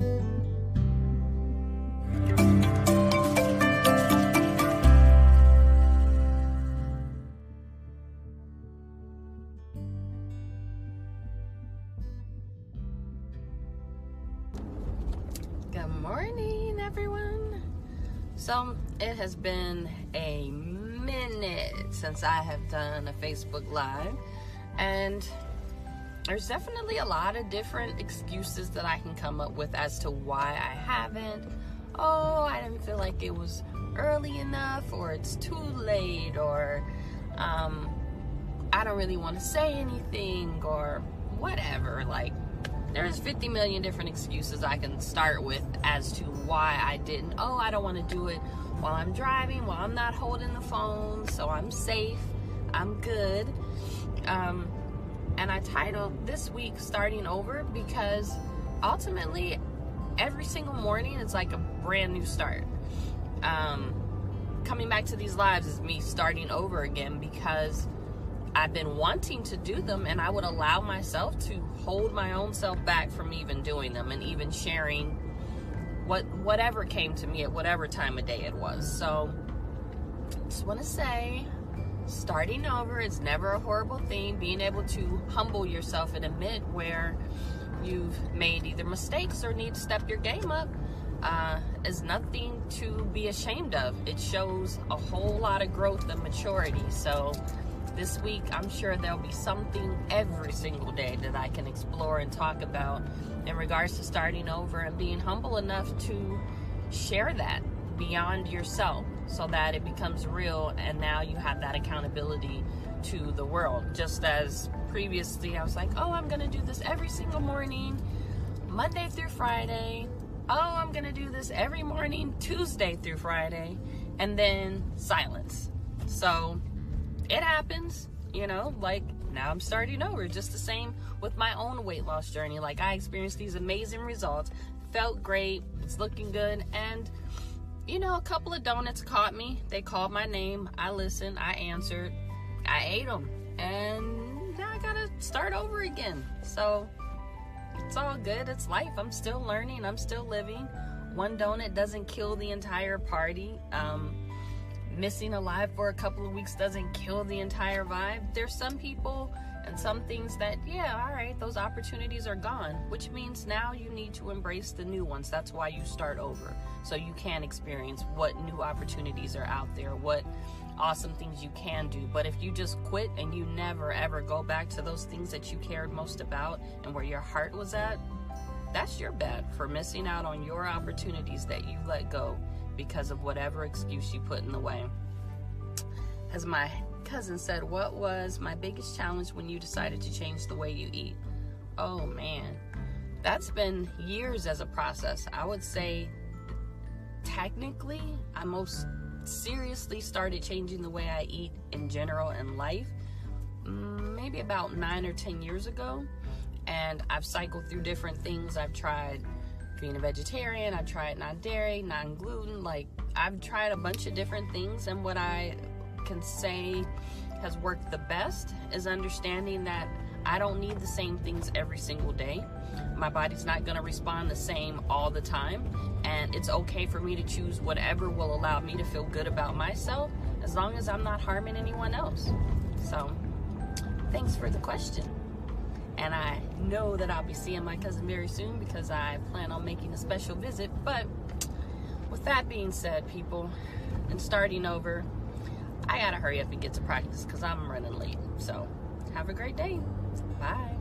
Good morning, everyone. So, it has been a minute since I have done a Facebook Live, and there's definitely a lot of different excuses that I can come up with as to why I haven't. Oh, I didn't feel like it was early enough, or it's too late, or um, I don't really want to say anything, or whatever. Like, there's 50 million different excuses I can start with as to why I didn't. Oh, I don't want to do it while I'm driving, while I'm not holding the phone, so I'm safe, I'm good. Um, and I titled this week Starting Over because ultimately, every single morning is like a brand new start. Um, coming back to these lives is me starting over again because I've been wanting to do them and I would allow myself to hold my own self back from even doing them and even sharing what whatever came to me at whatever time of day it was. So just want to say starting over is never a horrible thing. Being able to humble yourself and admit where you've made either mistakes or need to step your game up uh, is nothing to be ashamed of. It shows a whole lot of growth and maturity. So this week, I'm sure there'll be something every single day that I can explore and talk about in regards to starting over and being humble enough to share that beyond yourself so that it becomes real and now you have that accountability to the world. Just as previously, I was like, oh, I'm going to do this every single morning, Monday through Friday. Oh, I'm going to do this every morning, Tuesday through Friday, and then silence. So, it happens, you know, like now I'm starting over. Just the same with my own weight loss journey. Like I experienced these amazing results, felt great, it's looking good, and you know, a couple of donuts caught me. They called my name. I listened, I answered, I ate them, and now I gotta start over again. So it's all good. It's life. I'm still learning, I'm still living. One donut doesn't kill the entire party. Um, missing alive for a couple of weeks doesn't kill the entire vibe. There's some people and some things that, yeah, all right, those opportunities are gone, which means now you need to embrace the new ones. That's why you start over. So you can experience what new opportunities are out there, what awesome things you can do. But if you just quit and you never ever go back to those things that you cared most about and where your heart was at, that's your bad for missing out on your opportunities that you let go because of whatever excuse you put in the way. As my cousin said, what was my biggest challenge when you decided to change the way you eat? Oh man, that's been years as a process. I would say technically, I most seriously started changing the way I eat in general in life mm, maybe about nine or ten years ago. And I've cycled through different things. I've tried being a vegetarian. I've tried non dairy, non gluten. Like, I've tried a bunch of different things, and what I can say has worked the best is understanding that I don't need the same things every single day. My body's not going to respond the same all the time, and it's okay for me to choose whatever will allow me to feel good about myself as long as I'm not harming anyone else. So, thanks for the question and I know that I'll be seeing my cousin very soon because I plan on making a special visit. But with that being said, people, and starting over, I gotta hurry up and get to practice because I'm running late. So have a great day. Bye.